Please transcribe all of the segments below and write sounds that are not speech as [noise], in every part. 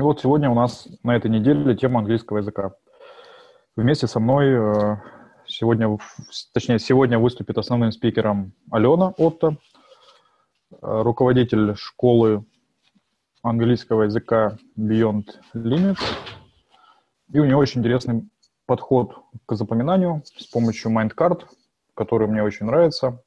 И вот сегодня у нас на этой неделе тема английского языка. Вместе со мной э, сегодня, точнее, сегодня выступит основным спикером Алена Отто, э, руководитель школы английского языка Beyond Limits. И у нее очень интересный подход к запоминанию с помощью MindCard, который мне очень нравится.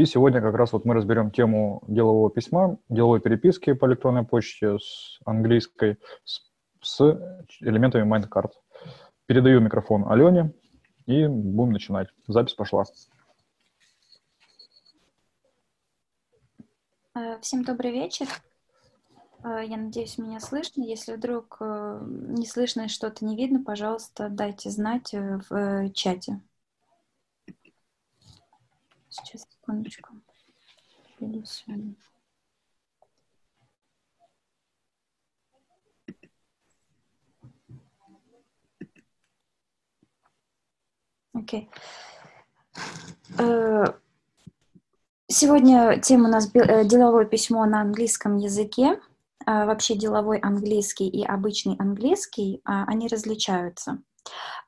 И сегодня как раз вот мы разберем тему делового письма, деловой переписки по электронной почте с английской с, с элементами MindCard. Передаю микрофон Алене и будем начинать. Запись пошла. Э, всем добрый вечер. Э, я надеюсь, меня слышно. Если вдруг э, не слышно что-то не видно, пожалуйста, дайте знать в чате. Сейчас, секундочку. Плюс. Окей. Э, сегодня тема у нас э, деловое письмо на английском языке. А вообще деловой английский и обычный английский, а, они различаются.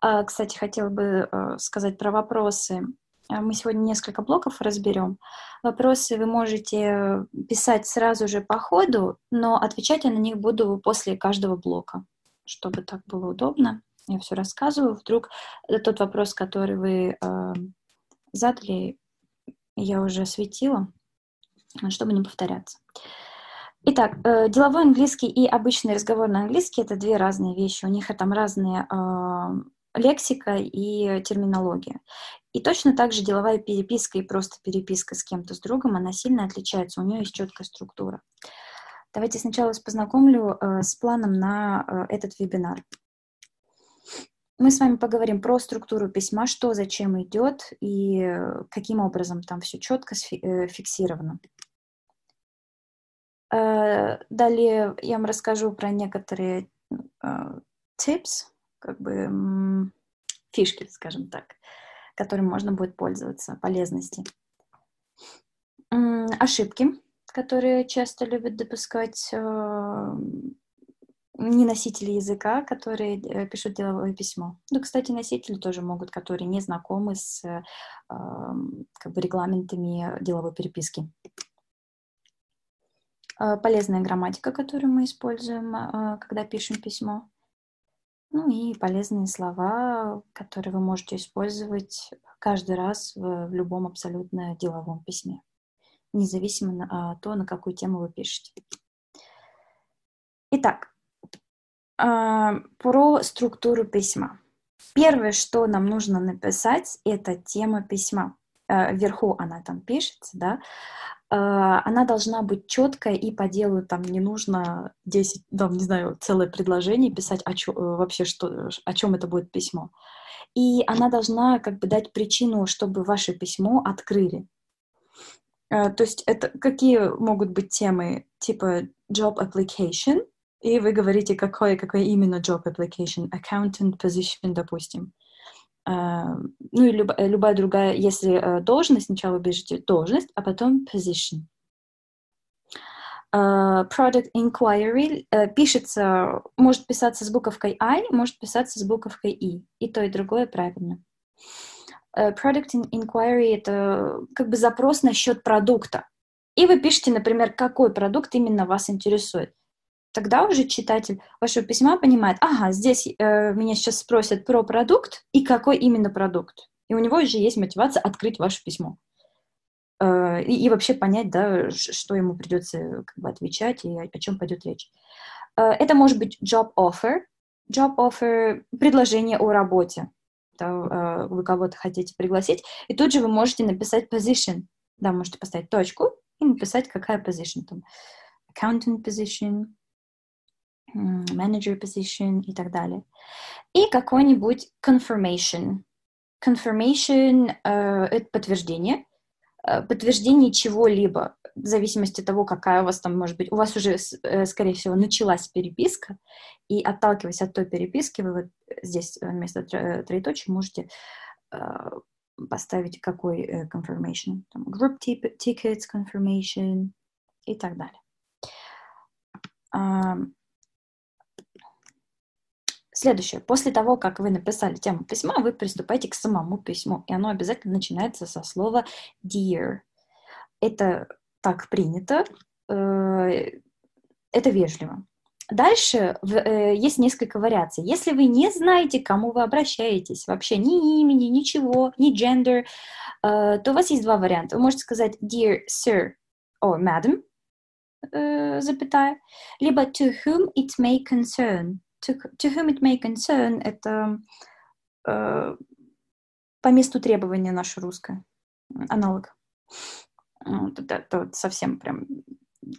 А, кстати, хотела бы э, сказать про вопросы. А, мы сегодня несколько блоков разберем. Вопросы вы можете писать сразу же по ходу, но отвечать я на них буду после каждого блока, чтобы так было удобно. Я все рассказываю. Вдруг тот вопрос, который вы э, задали, я уже осветила, чтобы не повторяться. Итак, э, деловой английский и обычный разговорный английский — это две разные вещи. У них там разные э, лексика и терминология. И точно так же деловая переписка и просто переписка с кем-то, с другом, она сильно отличается, у нее есть четкая структура. Давайте сначала вас познакомлю э, с планом на э, этот вебинар. Мы с вами поговорим про структуру письма, что зачем идет и э, каким образом там все четко фиксировано. Далее я вам расскажу про некоторые tips, как бы фишки, скажем так, которым можно будет пользоваться, полезности. Ошибки, которые часто любят допускать э, не носители языка, которые э, пишут деловое письмо. Ну, кстати, носители тоже могут, которые не знакомы с э, как бы регламентами деловой переписки. Полезная грамматика, которую мы используем, когда пишем письмо. Ну и полезные слова, которые вы можете использовать каждый раз в, в любом абсолютно деловом письме, независимо от того, на какую тему вы пишете. Итак, а, про структуру письма. Первое, что нам нужно написать, это тема письма. Э, вверху она там пишется, да, а, она должна быть четкая и по делу, там не нужно 10, там, не знаю, целое предложение писать, о чё, э, вообще что, о чем это будет письмо. И она должна как бы дать причину, чтобы ваше письмо открыли. А, то есть это какие могут быть темы типа job application, и вы говорите, какой, какой именно job application, accountant position, допустим. Uh, ну и люб, любая другая, если uh, должность, сначала пишите должность, а потом position. Uh, product inquiry пишется, может писаться с буковкой I, может писаться с буковкой I. И то, и другое правильно. Product inquiry — это как бы запрос насчет продукта. И вы пишете, например, какой продукт именно вас интересует тогда уже читатель вашего письма понимает, ага, здесь э, меня сейчас спросят про продукт и какой именно продукт. И у него уже есть мотивация открыть ваше письмо. Э, и, и вообще понять, да, что ему придется как бы, отвечать и о, о чем пойдет речь. Э, это может быть job offer. Job offer – предложение о работе. Да, э, вы кого-то хотите пригласить. И тут же вы можете написать position. Да, можете поставить точку и написать, какая position там. Accountant position, manager position и так далее. И какой-нибудь confirmation. Confirmation uh, это подтверждение. Uh, подтверждение чего-либо, в зависимости от того, какая у вас там может быть. У вас уже, uh, скорее всего, началась переписка, и отталкиваясь от той переписки, вы вот здесь вместо троеточия можете поставить какой confirmation. Там, group tickets confirmation и так далее. Следующее. После того, как вы написали тему письма, вы приступаете к самому письму, и оно обязательно начинается со слова dear. Это так принято, э, это вежливо. Дальше э, есть несколько вариаций. Если вы не знаете, к кому вы обращаетесь, вообще ни имени, ничего, ни gender, э, то у вас есть два варианта. Вы можете сказать dear sir or madam, запятая, либо to whom it may concern. To, to whom it may concern — это э, по месту требования наше русское, аналог. Вот это, это вот совсем прям,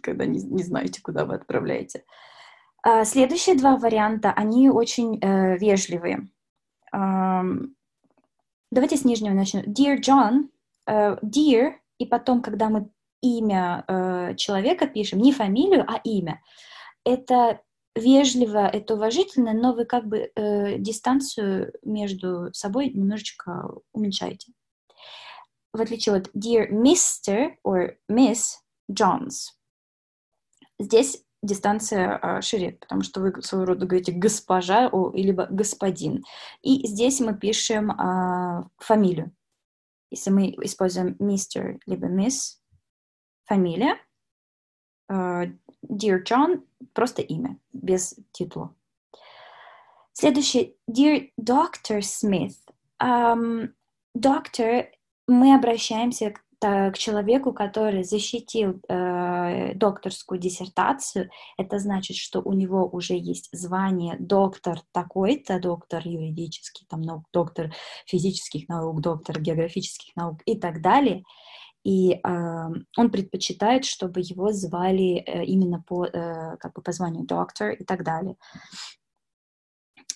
когда не, не знаете, куда вы отправляете. А следующие два варианта, они очень э, вежливые. Um, давайте с нижнего начнем. Dear John, uh, dear, и потом, когда мы имя э, человека пишем, не фамилию, а имя, это вежливо, это уважительно, но вы как бы э, дистанцию между собой немножечко уменьшаете. В отличие от Dear Mr. or Miss Johns. Здесь дистанция а, шире, потому что вы своего рода говорите госпожа о, либо господин. И здесь мы пишем а, фамилию. Если мы используем мистер либо мисс, фамилия, Dear John, просто имя, без титула. Следующий, Dear Dr. Smith. Um, доктор, мы обращаемся к к человеку, который защитил э, докторскую диссертацию, это значит, что у него уже есть звание доктор такой-то, доктор юридических там, наук, доктор физических наук, доктор географических наук и так далее. И э, он предпочитает, чтобы его звали э, именно по, э, как бы по званию доктор и так далее.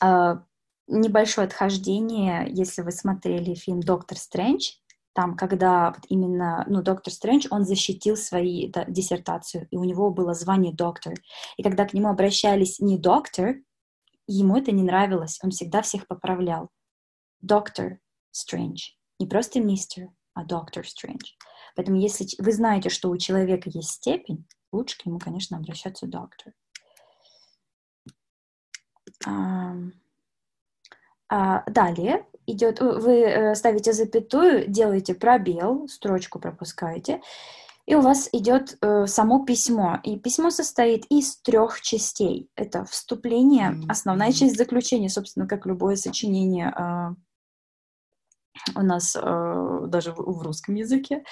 Э, небольшое отхождение, если вы смотрели фильм «Доктор Стрэндж», там, когда вот именно, ну, доктор Стрэндж, он защитил свою да, диссертацию, и у него было звание доктор. И когда к нему обращались не доктор, ему это не нравилось, он всегда всех поправлял. Доктор Стрэндж. Не просто мистер, а доктор Стрэндж. Поэтому если вы знаете, что у человека есть степень, лучше к нему, конечно, обращаться доктор. Um, а, далее идет, вы э, ставите запятую, делаете пробел, строчку пропускаете, и у вас идет э, само письмо. И письмо состоит из трех частей. Это вступление, основная часть заключения, собственно, как любое сочинение э, у нас э, даже в, в русском языке.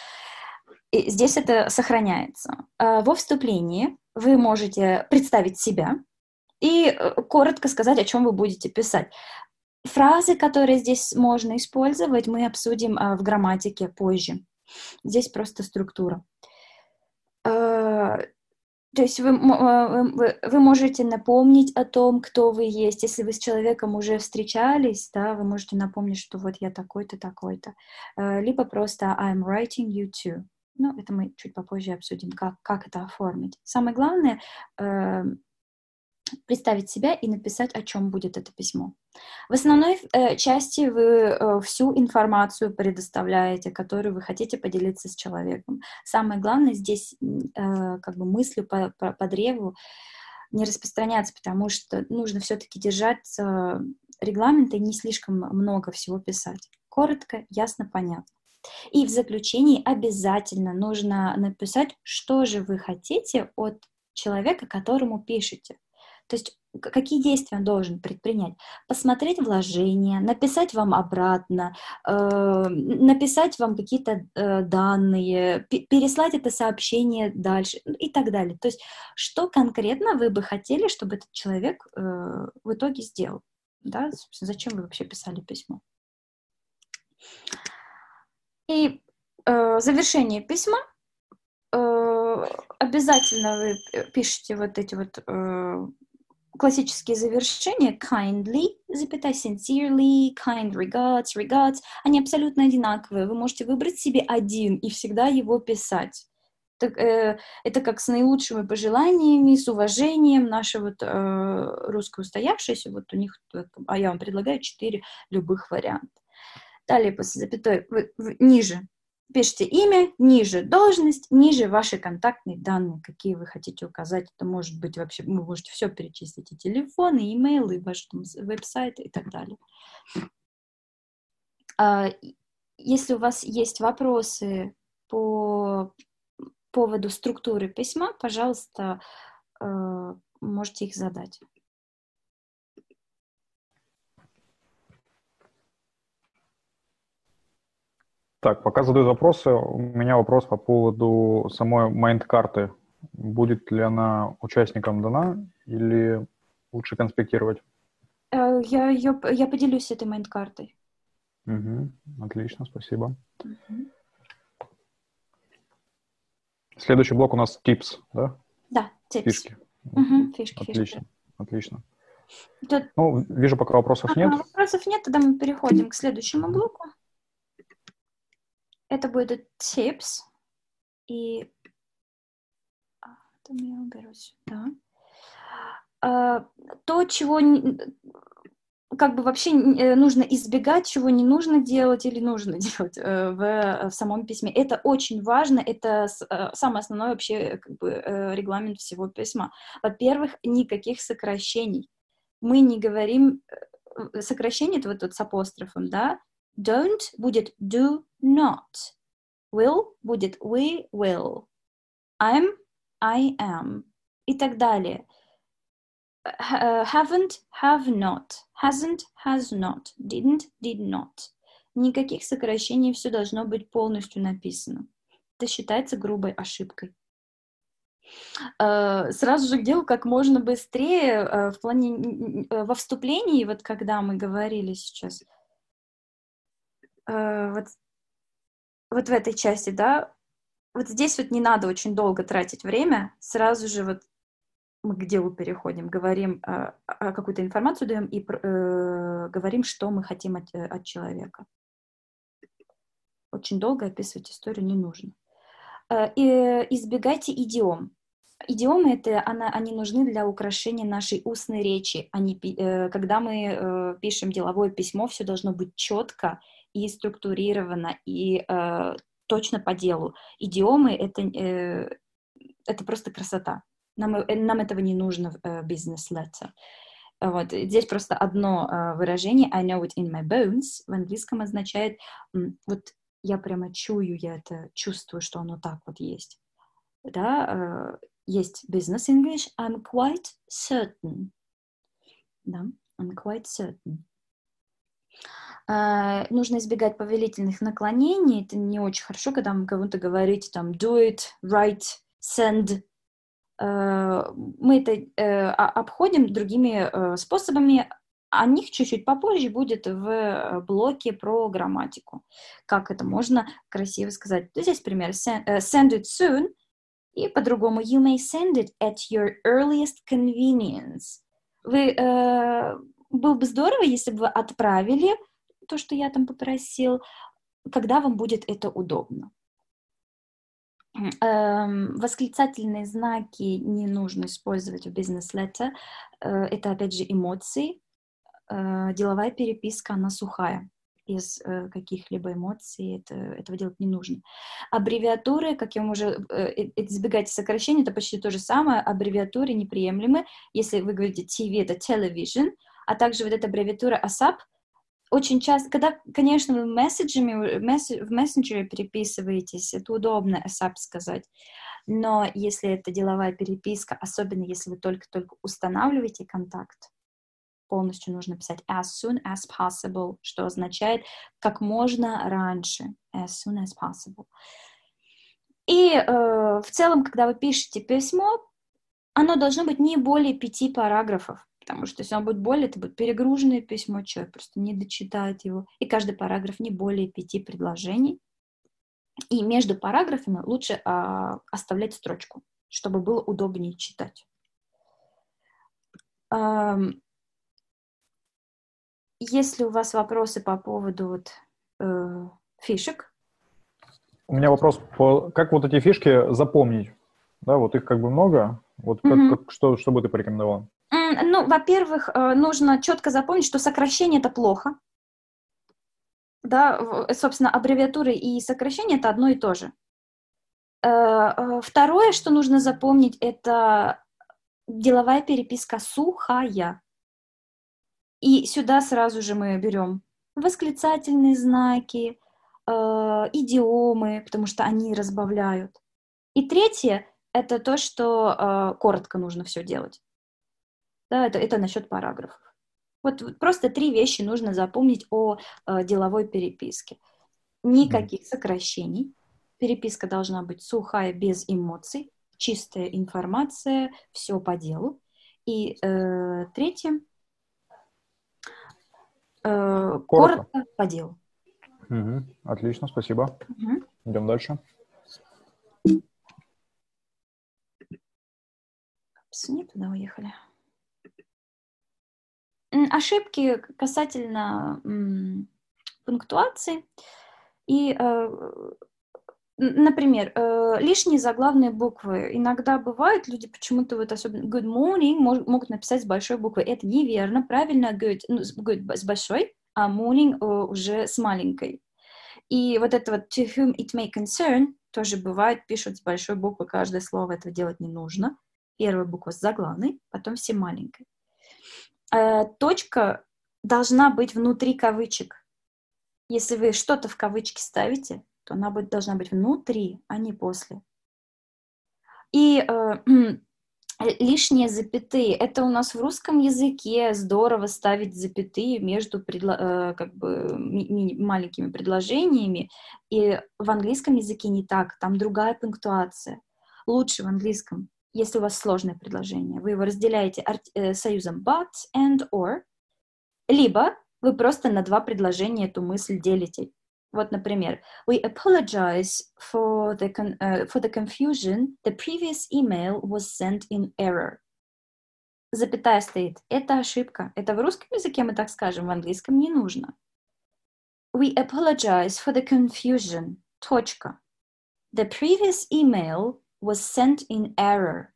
И здесь это сохраняется. Э, во вступлении вы можете представить себя, и э, коротко сказать, о чем вы будете писать. Фразы, которые здесь можно использовать, мы обсудим а, в грамматике позже. Здесь просто структура. То есть а, вы, вы можете напомнить о том, кто вы есть. Если вы с человеком уже встречались, да, вы можете напомнить, что вот я такой-то, такой-то. Либо просто I'm writing you too. Ну, это мы чуть попозже обсудим, как, как это оформить. Самое главное, представить себя и написать, о чем будет это письмо. В основной э, части вы э, всю информацию предоставляете, которую вы хотите поделиться с человеком. Самое главное здесь э, как бы мыслью по, по, по древу не распространяться, потому что нужно все-таки держаться регламента и не слишком много всего писать. Коротко, ясно, понятно. И в заключении обязательно нужно написать, что же вы хотите от человека, которому пишете. То есть какие действия он должен предпринять? Посмотреть вложения, написать вам обратно, э, написать вам какие-то э, данные, переслать это сообщение дальше ну, и так далее. То есть что конкретно вы бы хотели, чтобы этот человек э, в итоге сделал? Да? Зачем вы вообще писали письмо? И э, завершение письма э, обязательно вы пишете вот эти вот э, классические завершения kindly, запятая sincerely, kind regards, regards, они абсолютно одинаковые. Вы можете выбрать себе один и всегда его писать. Так, э, это как с наилучшими пожеланиями, с уважением. Наши вот э, русские устоявшиеся, вот у них, а я вам предлагаю четыре любых варианта. Далее после запятой вы, вы, ниже пишите имя, ниже должность, ниже ваши контактные данные, какие вы хотите указать. Это может быть вообще, вы можете все перечислить, и телефоны, и имейлы, и ваш веб-сайт и так далее. А, если у вас есть вопросы по поводу структуры письма, пожалуйста, э, можете их задать. Так, пока задают вопросы, у меня вопрос по поводу самой майнд-карты. Будет ли она участникам дана или лучше конспектировать? Э, я, я, я поделюсь этой майнд-картой. Угу, отлично, спасибо. Угу. Следующий блок у нас tips, да? Да, tips. Фишки. Угу, фишки, Отлично, фишки. отлично. Тут... Ну, вижу, пока вопросов ага, нет. Вопросов нет, тогда мы переходим к следующему блоку. Это будет tips. И там я уберу сюда. А, то, чего как бы вообще э, нужно избегать, чего не нужно делать или нужно [laughs] делать э, в, в самом письме. Это очень важно, это э, самый основной вообще как бы, регламент всего письма. Во-первых, никаких сокращений. Мы не говорим сокращение, это вот тут с апострофом, да, don't будет do not, will будет we will, I'm, I am и так далее. Haven't, have not, hasn't, has not, didn't, did not. Никаких сокращений, все должно быть полностью написано. Это считается грубой ошибкой. Uh, сразу же делу как можно быстрее uh, в плане во вступлении, вот когда мы говорили сейчас, вот, вот в этой части, да, вот здесь вот не надо очень долго тратить время, сразу же вот мы к делу переходим, говорим, э, какую-то информацию даем и э, говорим, что мы хотим от, э, от человека. Очень долго описывать историю не нужно. Э, и избегайте идиом. Идиомы это она, они нужны для украшения нашей устной речи. Они, э, когда мы э, пишем деловое письмо, все должно быть четко и структурировано и э, точно по делу. Идиомы это, э, это просто красота. Нам, э, нам этого не нужно в business letter. Вот. Здесь просто одно uh, выражение I know it in my bones в английском означает вот я прямо чую, я это чувствую, что оно так вот есть. Да, uh, есть business English I'm quite certain. Да, I'm quite certain. Uh, нужно избегать повелительных наклонений. Это не очень хорошо, когда вы кому-то говорите там do it, write, send, Э, мы это э, обходим другими э, способами, о них чуть-чуть попозже будет в блоке про грамматику. Как это можно красиво сказать. Здесь пример send it soon, и по-другому you may send it at your earliest convenience. Вы, э, было бы здорово, если бы вы отправили то, что я там попросил, когда вам будет это удобно. Эм, восклицательные знаки не нужно использовать в бизнес-летте. Э, это, опять же, эмоции. Э, деловая переписка, она сухая без э, каких-либо эмоций, это, этого делать не нужно. Аббревиатуры, как я уже избегайте сокращений, это почти то же самое. Аббревиатуры неприемлемы. Если вы говорите TV, это television, а также вот эта аббревиатура ASAP, очень часто, когда, конечно, вы месседжами, в мессенджере переписываетесь, это удобно ASAP сказать, но если это деловая переписка, особенно если вы только-только устанавливаете контакт, полностью нужно писать as soon as possible, что означает как можно раньше, as soon as possible. И э, в целом, когда вы пишете письмо, оно должно быть не более пяти параграфов. Потому что если он будет более, это будет перегруженное письмо, человек просто не дочитает его. И каждый параграф не более пяти предложений. И между параграфами лучше а, оставлять строчку, чтобы было удобнее читать. А, есть ли у вас вопросы по поводу вот, э, фишек? У меня вопрос, по, как вот эти фишки запомнить? Да, вот их как бы много. Вот mm-hmm. как, что, что бы ты порекомендовал? Ну, во-первых, э, нужно четко запомнить, что сокращение это плохо. да, собственно, аббревиатуры и сокращения это одно и то же. Э, э, второе, что нужно запомнить, это деловая переписка сухая. И сюда сразу же мы берем восклицательные знаки, э, идиомы, потому что они разбавляют. И третье — это то, что коротко нужно все делать. Да, это, это насчет параграфов. Вот просто три вещи нужно запомнить о э, деловой переписке. Никаких сокращений. Переписка должна быть сухая, без эмоций, чистая информация, все по делу. И э, третье, э, коротко. коротко по делу. Угу. Отлично, спасибо. Угу. Идем дальше. Не туда уехали. Ошибки касательно пунктуации. И, э, например, э, лишние заглавные буквы. Иногда бывают, люди почему-то вот особенно good morning могут написать с большой буквы. Это неверно. Правильно good, ну, good с большой, а morning уже с маленькой. И вот это вот to whom it may concern тоже бывает, пишут с большой буквы каждое слово, этого делать не нужно. Первая буква с заглавной, потом все маленькой. Э, точка должна быть внутри кавычек. Если вы что-то в кавычки ставите, то она будет, должна быть внутри, а не после. И э, [clears throat] лишние запятые. Это у нас в русском языке здорово ставить запятые между предло, э, как бы ми- маленькими предложениями. И в английском языке не так, там другая пунктуация. Лучше в английском если у вас сложное предложение, вы его разделяете э, союзом but and or, либо вы просто на два предложения эту мысль делите. Вот, например, we apologize for the, uh, for the confusion. The previous email was sent in error. Запятая стоит. Это ошибка. Это в русском языке мы так скажем, в английском не нужно. We apologize for the confusion. Точка. The previous email was sent in error.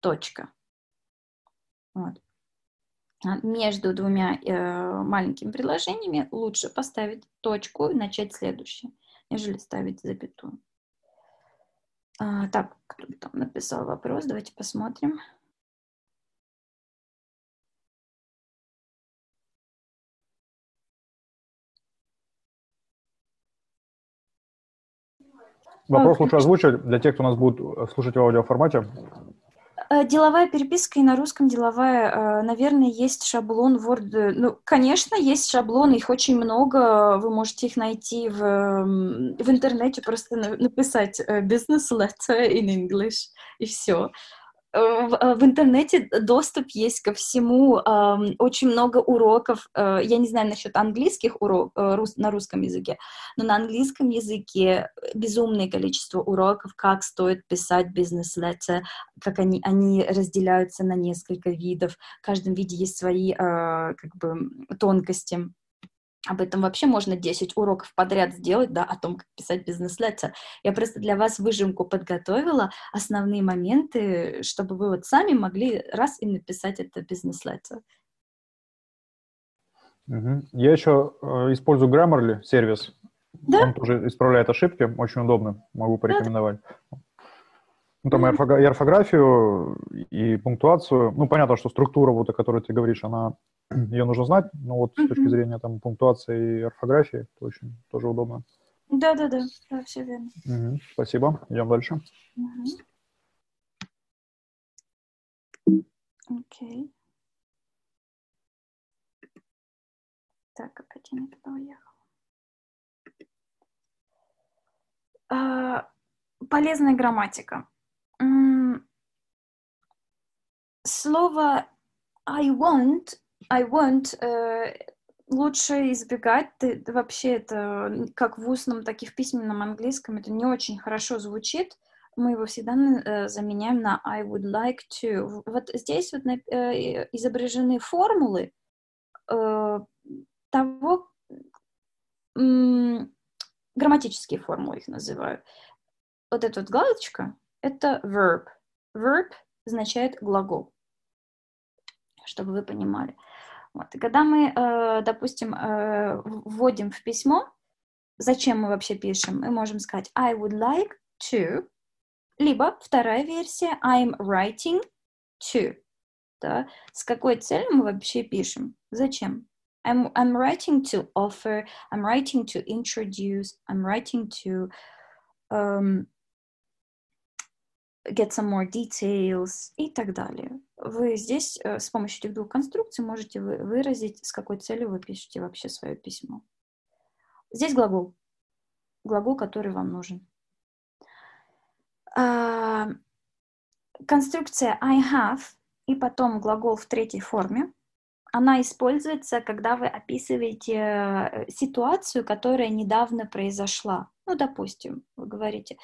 Точка. Вот. А между двумя э, маленькими предложениями лучше поставить точку и начать следующее, нежели ставить запятую. А, так, кто там написал вопрос? Давайте посмотрим. Вопрос лучше озвучить для тех, кто нас будет э, слушать в аудиоформате. Э, деловая переписка и на русском деловая, э, наверное, есть шаблон Word. Ну, конечно, есть шаблоны, их очень много. Вы можете их найти в, в интернете, просто написать business letter in English и все. Э, в, интернете доступ есть ко всему, очень много уроков, э, я не знаю насчет английских уроков э, на русском языке, но на английском языке безумное количество уроков, как стоит писать бизнес-леттеры, как они, они разделяются на несколько видов, в каждом виде есть свои как бы тонкости. Об этом вообще можно 10 уроков подряд сделать, да, о том, как писать бизнес-леттер. Я просто для вас выжимку подготовила, основные моменты, чтобы вы вот сами могли раз и написать это бизнес-леттер. Угу. Я еще э, использую Grammarly сервис. Да? Он тоже исправляет ошибки, очень удобно, могу порекомендовать. Да. Ну, там mm-hmm. и орфографию, и пунктуацию. Ну, понятно, что структура, вот, о которой ты говоришь, она [clears throat] ее нужно знать, но вот с точки зрения там пунктуации и орфографии, это очень тоже удобно. Да, да, да, да, все верно. Угу, спасибо. Идем дальше. Угу. Окей. Так, опять я не туда уехала. А, полезная грамматика. Слово I want I want э, лучше избегать. Ты, вообще это как в устном, так и в письменном английском это не очень хорошо звучит. Мы его всегда э, заменяем на I would like to. Вот здесь вот э, изображены формулы э, того, грамматические формулы их называю. Вот эта вот галочка — это verb. Verb означает глагол чтобы вы понимали. Вот. И когда мы, э, допустим, э, вводим в письмо зачем мы вообще пишем? Мы можем сказать I would like to, либо вторая версия I'm writing to. Да? С какой целью мы вообще пишем? Зачем? I'm, I'm writing to offer, I'm writing to introduce, I'm writing to um, get some more details и так далее. Вы здесь э, с помощью этих двух конструкций можете вы, выразить, с какой целью вы пишете вообще свое письмо. Здесь глагол. Глагол, который вам нужен. А, конструкция I have и потом глагол в третьей форме, она используется, когда вы описываете э, ситуацию, которая недавно произошла. Ну, допустим, вы говорите,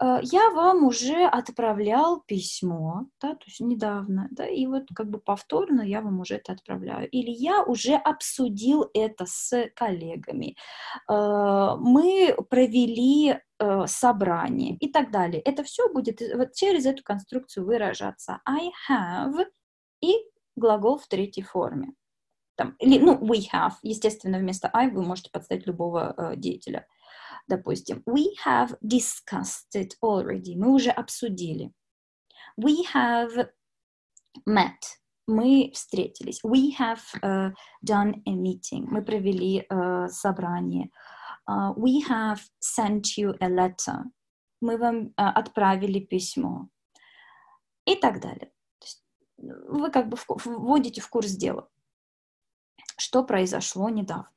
я вам уже отправлял письмо, да, то есть недавно, да, и вот как бы повторно я вам уже это отправляю. Или я уже обсудил это с коллегами, э, мы провели э, собрание и так далее. Это все будет вот через эту конструкцию выражаться. I have и глагол в третьей форме. Там, или, ну, we have, естественно, вместо I вы можете подставить любого э, деятеля допустим, we have discussed it already, мы уже обсудили. We have met, мы встретились. We have uh, done a meeting, мы провели uh, собрание. Uh, we have sent you a letter, мы вам uh, отправили письмо. И так далее. вы как бы вводите в курс дела, что произошло недавно.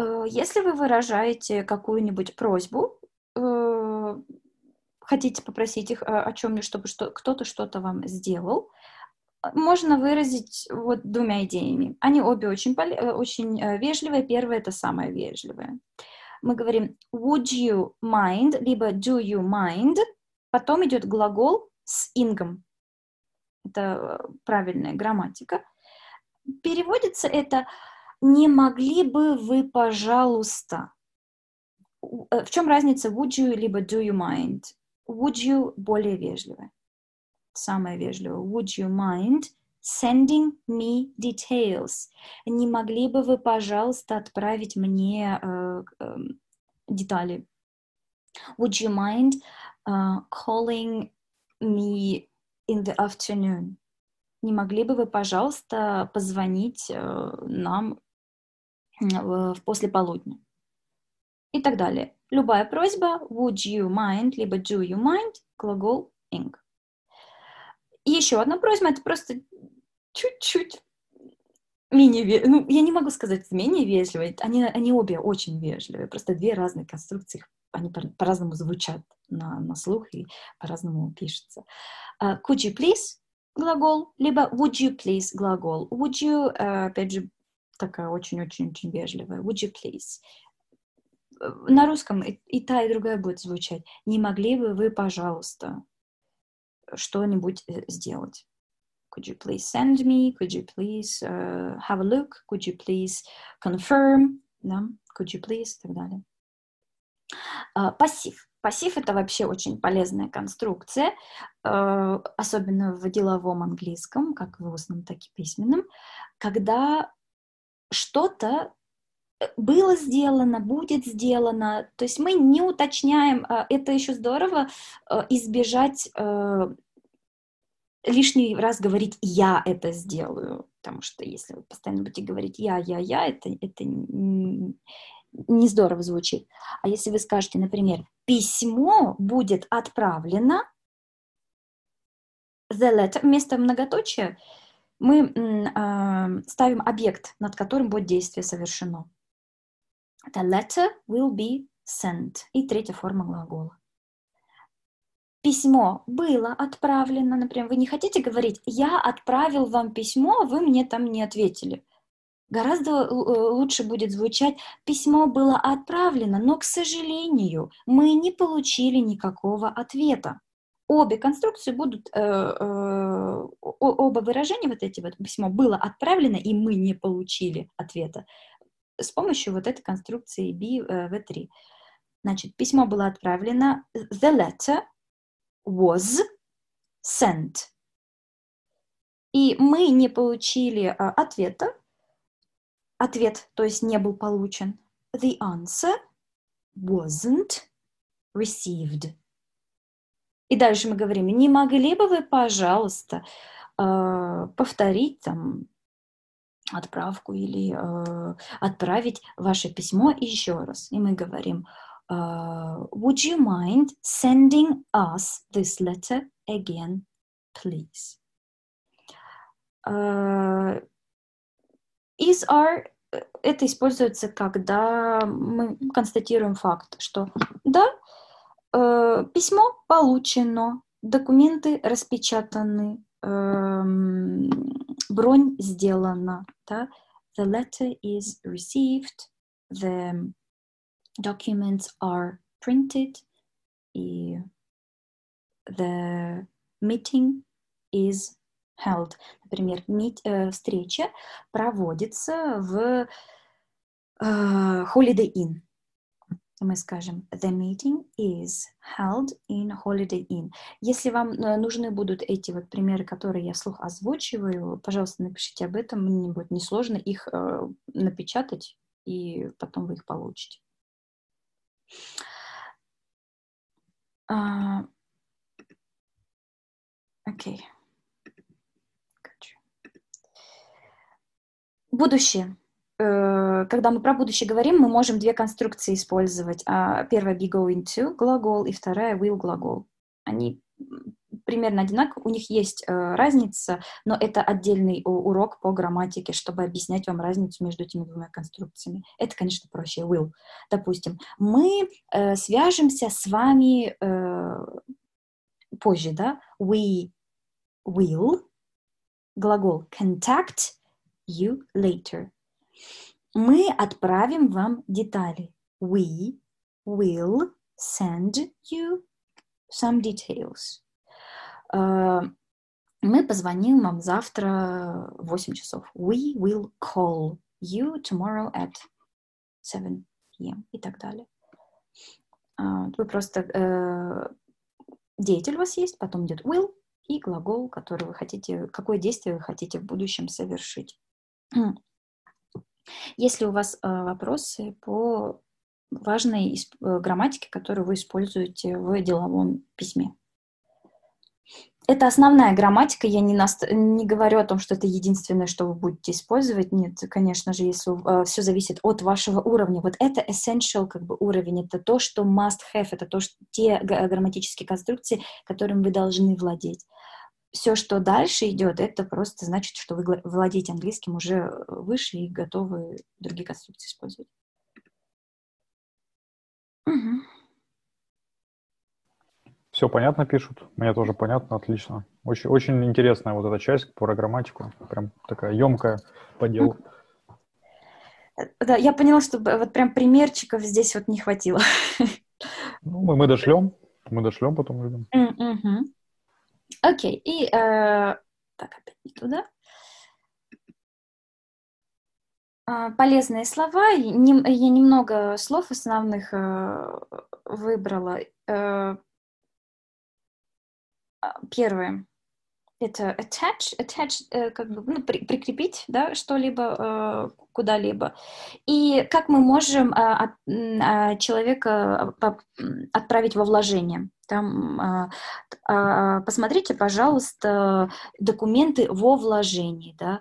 Э, если вы выражаете какую-нибудь просьбу, э, хотите попросить их о чем-нибудь, чтобы что, кто-то что-то вам сделал, можно выразить вот двумя идеями. Они обе очень, э, очень вежливые. Первая — это самая вежливая. Мы говорим would you mind, либо do you mind. Потом идет глагол с ингом. Это правильная грамматика. Переводится это не могли бы вы, пожалуйста, э, в чем разница would you либо do you mind? Would you более вежливо, самое вежливое. Would you mind sending me details? Не могли бы вы, пожалуйста, отправить мне э, э, детали? Would you mind uh, calling me in the afternoon? Не могли бы вы, пожалуйста, позвонить э, нам в после полудня и так далее. Любая просьба would you mind, либо do you mind, глагол ing. Еще одна просьба, это просто чуть-чуть менее, ну, я не могу сказать менее вежливые, они, они обе очень вежливые, просто две разные конструкции, они по- по-разному звучат на, на слух и по-разному пишутся. Uh, could you please глагол, либо would you please глагол. Would you, uh, опять же, такая очень-очень-очень вежливая. Would you please? На русском и, и та, и другая будет звучать. Не могли бы вы, пожалуйста, что-нибудь э, сделать? Could you please send me? Could you please uh, have a look? Could you please confirm? Да? Could you please? И так далее. Uh, пассив. Пассив — это вообще очень полезная конструкция, особенно в деловом английском, как в устном, так и письменном, когда что-то э, было сделано, будет сделано. То есть мы не уточняем, а, это еще здорово, э, избежать э, лишний раз говорить «я это сделаю», потому что если вы постоянно будете говорить «я, я, я», это, это не здорово звучит. А если вы скажете, например, «письмо будет отправлено», the letter, вместо многоточия мы э, ставим объект, над которым будет действие совершено. The letter will be sent. И третья форма глагола. Письмо было отправлено, например, вы не хотите говорить, я отправил вам письмо, а вы мне там не ответили. Гораздо э, лучше будет звучать, письмо было отправлено, но, к сожалению, мы не получили никакого ответа обе конструкции будут, э, э, оба выражения, вот эти вот письмо было отправлено, и мы не получили ответа с помощью вот этой конструкции B э, V3. Значит, письмо было отправлено, the letter was sent. И мы не получили э, ответа, ответ, то есть не был получен. the answer wasn't received. И дальше мы говорим, не могли бы вы, пожалуйста, э, повторить там отправку или э, отправить ваше письмо еще раз. И мы говорим, uh, would you mind sending us this letter again, please? Uh, is our это используется, когда мы констатируем факт, что да, э, письмо получено, документы распечатаны, э, бронь сделана. Да? The letter is received, the documents are printed, и the meeting is held. Например, meet, э, встреча проводится в э, Holiday Inn. Мы скажем, the meeting is held in Holiday Inn. Если вам э, нужны будут эти вот примеры, которые я вслух озвучиваю, пожалуйста, напишите об этом, мне не будет несложно их э, напечатать, и потом вы их получите. Uh, okay. Будущее. Э, когда мы про будущее говорим, мы можем две конструкции использовать. А, первая be going to глагол и вторая will глагол. Они примерно одинаковые, у них есть э, разница, но это отдельный урок по грамматике, чтобы объяснять вам разницу между этими двумя конструкциями. Это, конечно, проще. Will. Допустим, мы э, свяжемся с вами позже, да? We will, глагол contact, you later. Мы отправим вам детали. We will send you some details. Uh, мы позвоним вам завтра в 8 часов. We will call you tomorrow at 7 p.m. и так далее. Uh, вы просто... Uh, деятель у вас есть, потом идет will и глагол, который вы хотите, какое действие вы хотите в будущем совершить. Если у вас э, вопросы по важной э, грамматике, которую вы используете в деловом письме. Это основная грамматика, я не, наст... не говорю о том, что это единственное, что вы будете использовать. Нет, конечно же, если э, все зависит от вашего уровня. Вот это essential как бы уровень, это то, что must have, это то, что те грамматические конструкции, которым вы должны владеть все, что дальше идет, это просто значит, что вы владеете английским уже выше и готовы другие конструкции использовать. Угу. Все понятно пишут. Мне тоже понятно, отлично. Очень, очень интересная вот эта часть про грамматику. Прям такая емкая по делу. Да, я поняла, что вот прям примерчиков здесь вот не хватило. Ну, мы, мы дошлем. Мы дошлем потом людям. Mm-hmm. Окей, и... Э, так, опять не туда. Э, полезные слова. Я немного слов основных э, выбрала. Э, а, первое это attach, attach э, как бы ну, при, прикрепить да, что-либо э, куда-либо. И как мы можем э, от, э, человека отправить во вложение? Там, э, э, посмотрите, пожалуйста, документы во вложении. Да?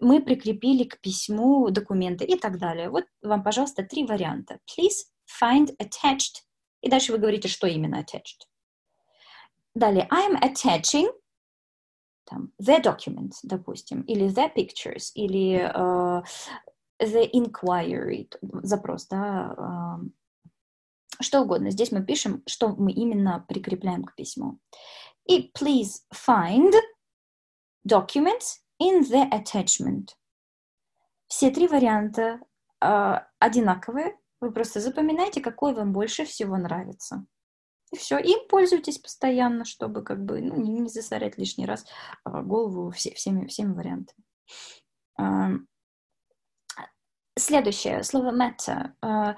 Мы прикрепили к письму документы и так далее. Вот вам, пожалуйста, три варианта. Please find attached. И дальше вы говорите, что именно attached. Далее, I'm attaching там, the document, допустим, или the pictures, или uh, the inquiry, запрос, да, uh, что угодно. Здесь мы пишем, что мы именно прикрепляем к письму. И please find documents in the attachment. Все три варианта uh, одинаковые. Вы просто запоминайте, какой вам больше всего нравится. И все, им пользуйтесь постоянно, чтобы как бы ну, не, не засорять лишний раз а, голову все, всеми, всеми вариантами. А, следующее, слово matter. А,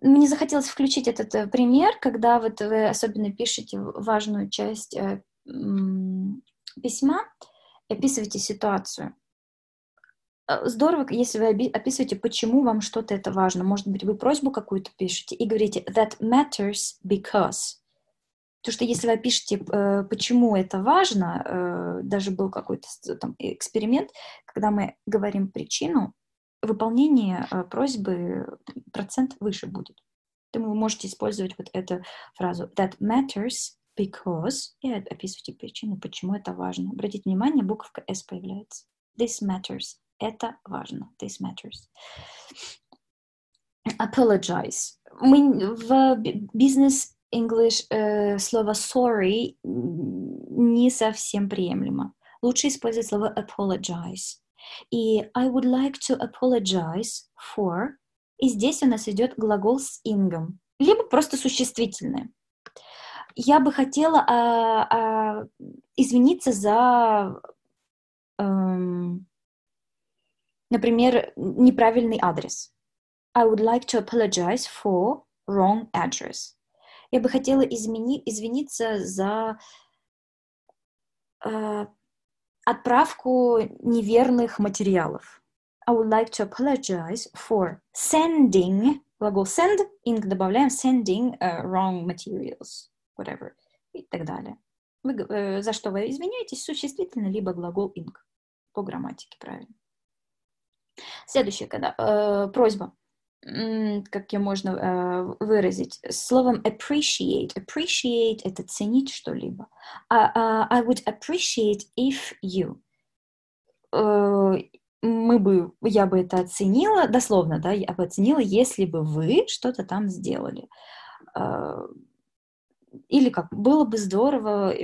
мне захотелось включить этот э, пример, когда вот вы особенно пишете важную часть э, письма, описываете ситуацию. Э, здорово, если вы описываете, почему вам что-то это важно. Может быть, вы просьбу какую-то пишете и говорите «that matters because». То, что если вы пишете, почему это важно, даже был какой-то там эксперимент, когда мы говорим причину, выполнение просьбы процент выше будет. То вы можете использовать вот эту фразу «that matters because» и описывайте причину, почему это важно. Обратите внимание, буковка «s» появляется. This matters. Это важно. This matters. Apologize. Мы в бизнес English э, слово sorry не совсем приемлемо. Лучше использовать слово apologize. И I would like to apologize for. И здесь у нас идет глагол с ингом. Либо просто существительное. Я бы хотела а, а, извиниться за эм, Например, неправильный адрес. I would like to apologize for wrong address. Я бы хотела измени, извиниться за э, отправку неверных материалов. I would like to apologize for sending, глагол send, ing добавляем, sending uh, wrong materials, whatever, и так далее. Вы, э, за что вы извиняетесь, существительно, либо глагол ing, по грамматике, правильно. Следующее, когда э, просьба, как ее можно э, выразить, словом appreciate. Appreciate — это ценить что-либо. Uh, uh, I would appreciate if you. Uh, мы бы, я бы это оценила, дословно, да, я бы оценила, если бы вы что-то там сделали. Uh, или как, было бы здорово,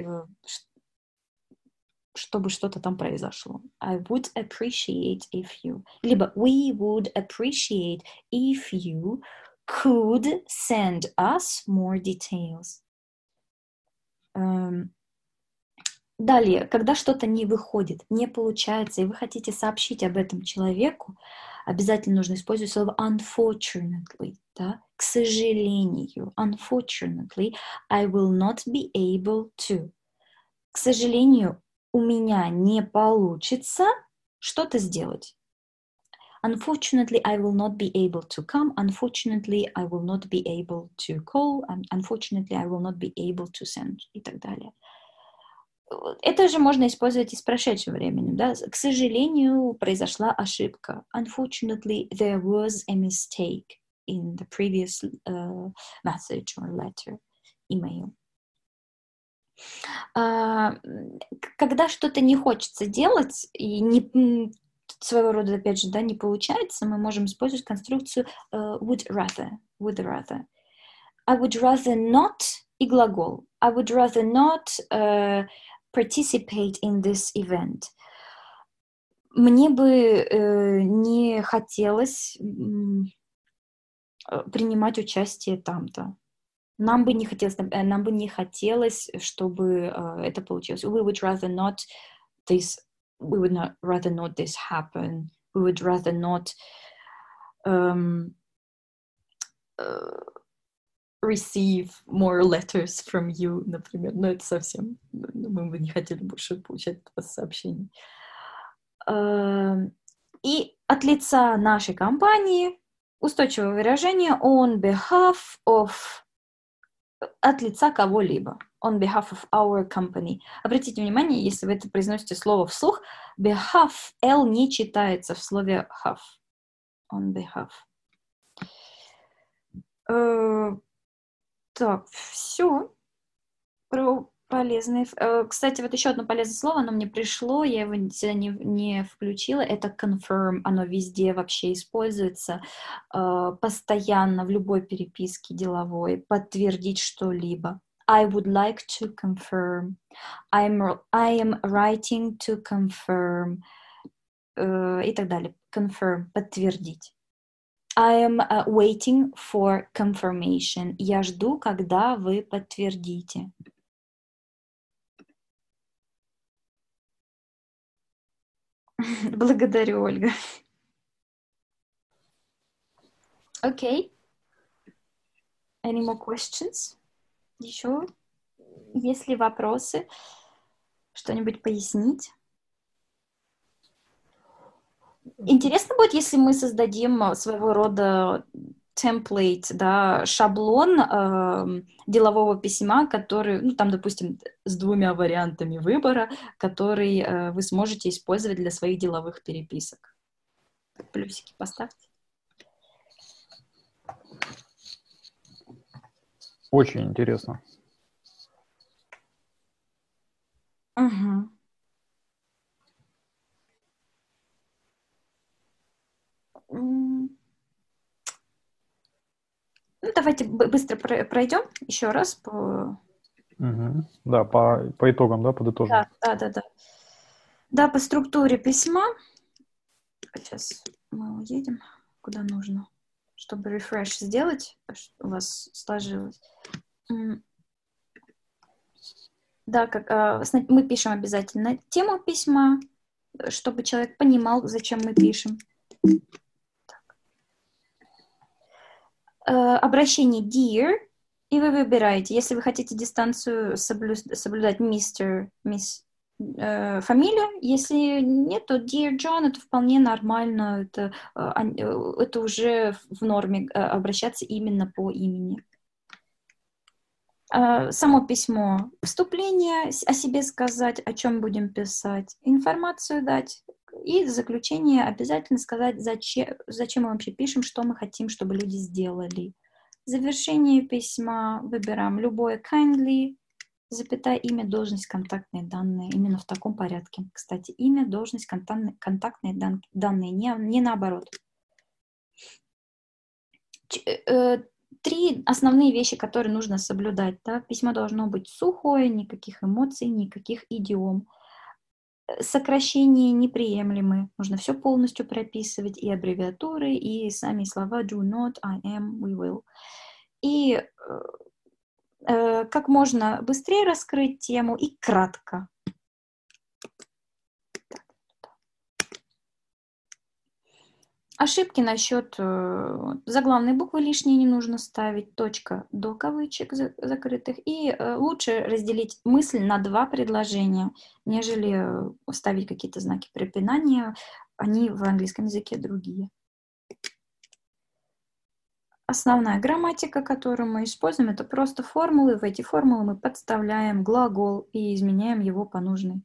чтобы что-то там произошло. I would appreciate if you. Либо we would appreciate if you could send us more details. Um, далее, когда что-то не выходит, не получается, и вы хотите сообщить об этом человеку, обязательно нужно использовать слово unfortunately, да, к сожалению, unfortunately, I will not be able to. К сожалению, у меня не получится что-то сделать. Unfortunately, I will not be able to come. Unfortunately, I will not be able to call. Unfortunately, I will not be able to send и так далее. Это же можно использовать и с прошедшим временем. Да? К сожалению, произошла ошибка. Unfortunately, there was a mistake in the previous uh, message or letter, email. А, когда что-то не хочется делать и не своего рода, опять же, да, не получается, мы можем использовать конструкцию uh, would rather, would rather. I would rather not и глагол. I would rather not uh, participate in this event. Мне бы uh, не хотелось принимать участие там-то. Нам бы не хотелось, э, нам бы не хотелось, чтобы uh, это получилось. We would rather not this, we would not rather not this happen. We would rather not um, uh, receive more letters from you, например. Но это совсем, мы бы не хотели больше получать от вас сообщений. Uh, и от лица нашей компании устойчивое выражение on behalf of от лица кого-либо. On behalf of our company. Обратите внимание, если вы это произносите слово вслух, behalf, L не читается в слове have. On behalf. Э, так, все. Про полезные. Э, кстати, вот еще одно полезное слово, оно мне пришло, я его сюда не, не включила, это confirm, оно везде вообще используется, э, постоянно в любой переписке деловой, подтвердить что-либо. I would like to confirm. I'm, I am writing to confirm. Uh, и так далее. Confirm, подтвердить. I am waiting for confirmation. Я жду, когда вы подтвердите. [laughs] Благодарю, Ольга. Окей. Okay. Any more questions? Еще? Есть ли вопросы? Что-нибудь пояснить? Интересно будет, если мы создадим своего рода темплейт, да, шаблон э, делового письма, который, ну, там, допустим, с двумя вариантами выбора, который э, вы сможете использовать для своих деловых переписок. Плюсики поставьте. Очень интересно. Угу. Ну, давайте быстро пройдем еще раз по... Угу. Да, по, по итогам, да, подытожим. Да, да, да, да. Да, по структуре письма. Сейчас мы уедем куда нужно, чтобы рефреш сделать, у вас сложилось. Да, как, а, мы пишем обязательно тему письма, чтобы человек понимал, зачем мы пишем. Э, обращение dear, и вы выбираете, если вы хотите дистанцию соблю, соблюдать мистер, мисс, э, фамилия, если нет, то dear John, это вполне нормально, это, э, э, это уже в норме обращаться именно по имени. Само письмо, вступление о себе сказать, о чем будем писать, информацию дать, и в заключение обязательно сказать, зачем, зачем мы вообще пишем, что мы хотим, чтобы люди сделали. В завершение письма выбираем любое kindly, запятая имя, должность, контактные данные. Именно в таком порядке. Кстати, имя, должность, контактные, контактные дан, данные, не, не наоборот. Ч, э, э, три основные вещи, которые нужно соблюдать. Да? Письмо должно быть сухое, никаких эмоций, никаких идиом сокращения неприемлемы. Нужно все полностью прописывать, и аббревиатуры, и сами слова do not, I am, we will. И э, э как можно быстрее раскрыть тему и кратко. Ошибки насчет э, заглавной буквы лишние не нужно ставить, точка до кавычек за, закрытых. И э, лучше разделить мысль на два предложения, нежели э, ставить какие-то знаки препинания. Они в английском языке другие. Основная грамматика, которую мы используем, это просто формулы. В эти формулы мы подставляем глагол и изменяем его по нужной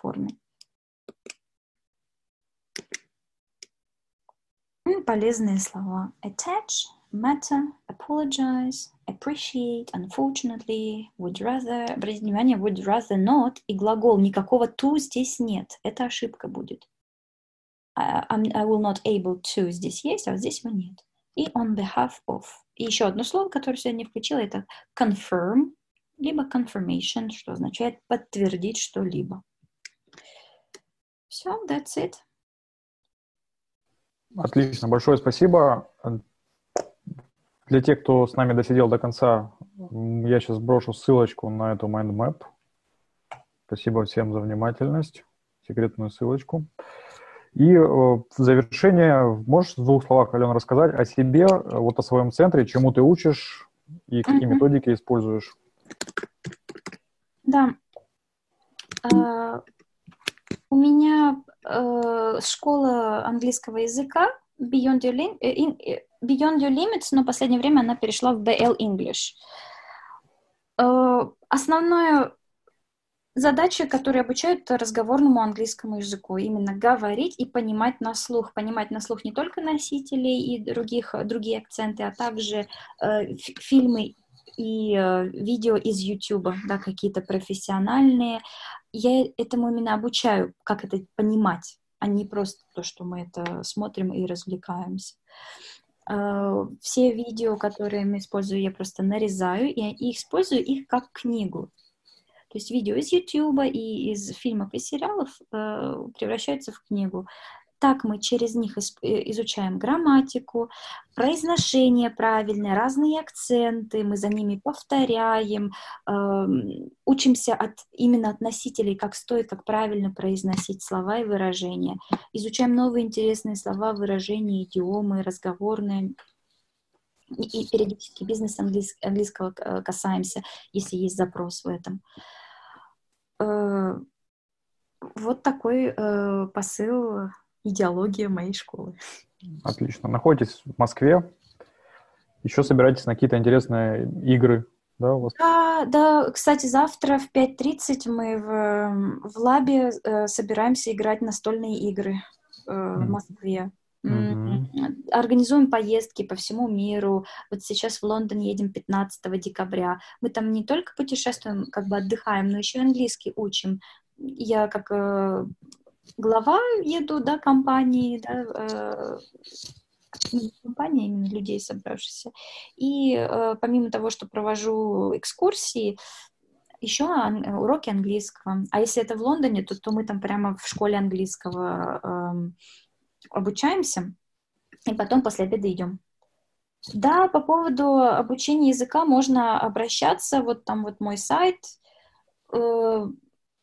форме. Полезные слова. Attach, matter, apologize, appreciate, unfortunately, would rather. Обратите внимание, would rather not и глагол. Никакого to здесь нет. Это ошибка будет. I, I will not able to здесь есть, а вот здесь его нет. И on behalf of. И еще одно слово, которое сегодня включила, это confirm, либо confirmation, что означает подтвердить что-либо. Все, that's it. Отлично, большое спасибо. Для тех, кто с нами досидел до конца, я сейчас брошу ссылочку на эту mindmap. Спасибо всем за внимательность, секретную ссылочку. И э, в завершение, можешь в двух словах, Алена, рассказать о себе, вот о своем центре, чему ты учишь и какие mm-hmm. методики используешь? Да. Uh, у меня школа английского языка Beyond Your, Lim- э, э, Beyond Your Limits, но в последнее время она перешла в BL English. Э, основная задача, которую обучают разговорному английскому языку, именно говорить и понимать на слух. Понимать на слух не только носителей и других, другие акценты, а также э, фильмы и э, видео из YouTube, да, какие-то профессиональные, я этому именно обучаю, как это понимать, а не просто то, что мы это смотрим и развлекаемся. А, все видео, которые я использую, я просто нарезаю и использую их как книгу. То есть видео из YouTube и из фильмов и сериалов э, превращаются в книгу. Так мы через них э, изучаем грамматику, произношение правильное, разные акценты, мы за ними повторяем, э, учимся от, именно от носителей, как стоит, как правильно произносить слова и выражения. Изучаем новые интересные слова, выражения, идиомы, разговорные и периодически бизнес английского э, касаемся, если есть запрос в этом. Э, вот такой посыл идеология моей школы. Отлично. Находитесь в Москве. Еще собираетесь на какие-то интересные игры, да, у вас? Да, да. Кстати, завтра в 5.30 мы в, в лабе э, собираемся играть настольные игры э, mm. в Москве. Mm-hmm. Организуем поездки по всему миру. Вот сейчас в Лондон едем 15 декабря. Мы там не только путешествуем, как бы отдыхаем, но еще и английский учим. Я как э, глава еду, да, компании, да, э, компания, именно людей собравшихся. И э, помимо того, что провожу экскурсии, еще ан- уроки английского. А если это в Лондоне, то, то мы там прямо в школе английского э, обучаемся, и потом после обеда идем. Да, по поводу обучения языка можно обращаться. Вот там вот мой сайт. Э,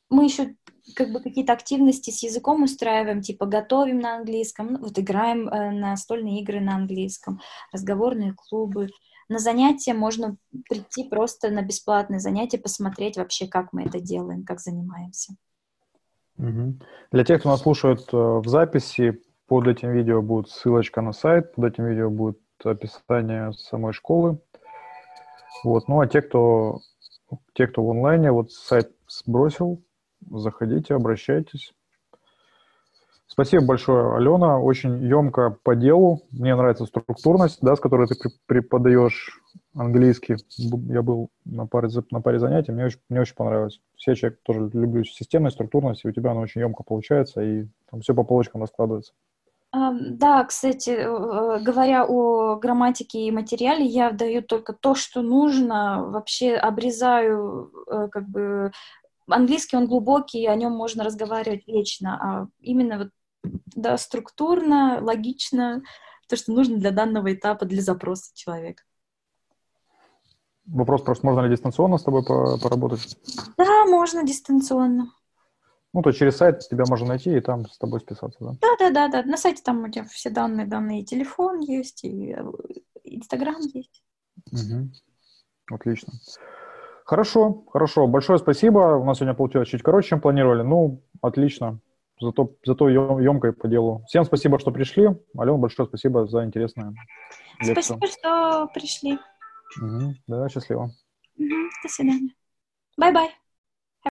мы еще как бы какие-то активности с языком устраиваем, типа готовим на английском, ну, вот играем э, настольные игры на английском, разговорные клубы. На занятия можно прийти просто на бесплатные занятия, посмотреть вообще, как мы это делаем, как занимаемся. Угу. Для тех, кто нас слушает э, в записи, под этим видео будет ссылочка на сайт, под этим видео будет описание самой школы. Вот. Ну а те, кто, те, кто в онлайне, вот сайт сбросил, заходите, обращайтесь. Спасибо большое, Алена. Очень емко по делу. Мне нравится структурность, да, с которой ты преподаешь английский. Я был на паре, на паре занятий, мне очень, мне очень понравилось. Все человек тоже люблю системность, структурность, и у тебя она очень емко получается, и там все по полочкам раскладывается. Да, кстати, э, говоря о грамматике и материале, я даю только то, что нужно, вообще обрезаю э, как бы английский он глубокий, о нем можно разговаривать вечно, а именно вот да, структурно, логично, то, что нужно для данного этапа, для запроса человека. Вопрос просто, можно ли дистанционно с тобой поработать? Да, можно дистанционно. Ну, то через сайт тебя можно найти и там с тобой списаться, да? Да, да, да, да. На сайте там у тебя все данные, данные, и телефон есть, и э, Инстаграм есть. Угу. Отлично. Хорошо, хорошо. Большое спасибо. У нас сегодня получилось чуть короче, чем планировали. Ну, отлично. Зато, зато емко и по делу. Всем спасибо, что пришли. Алена, большое спасибо за интересное лекцию. Спасибо, что пришли. Угу. Да, счастливо. Угу. До свидания. Бай-бай.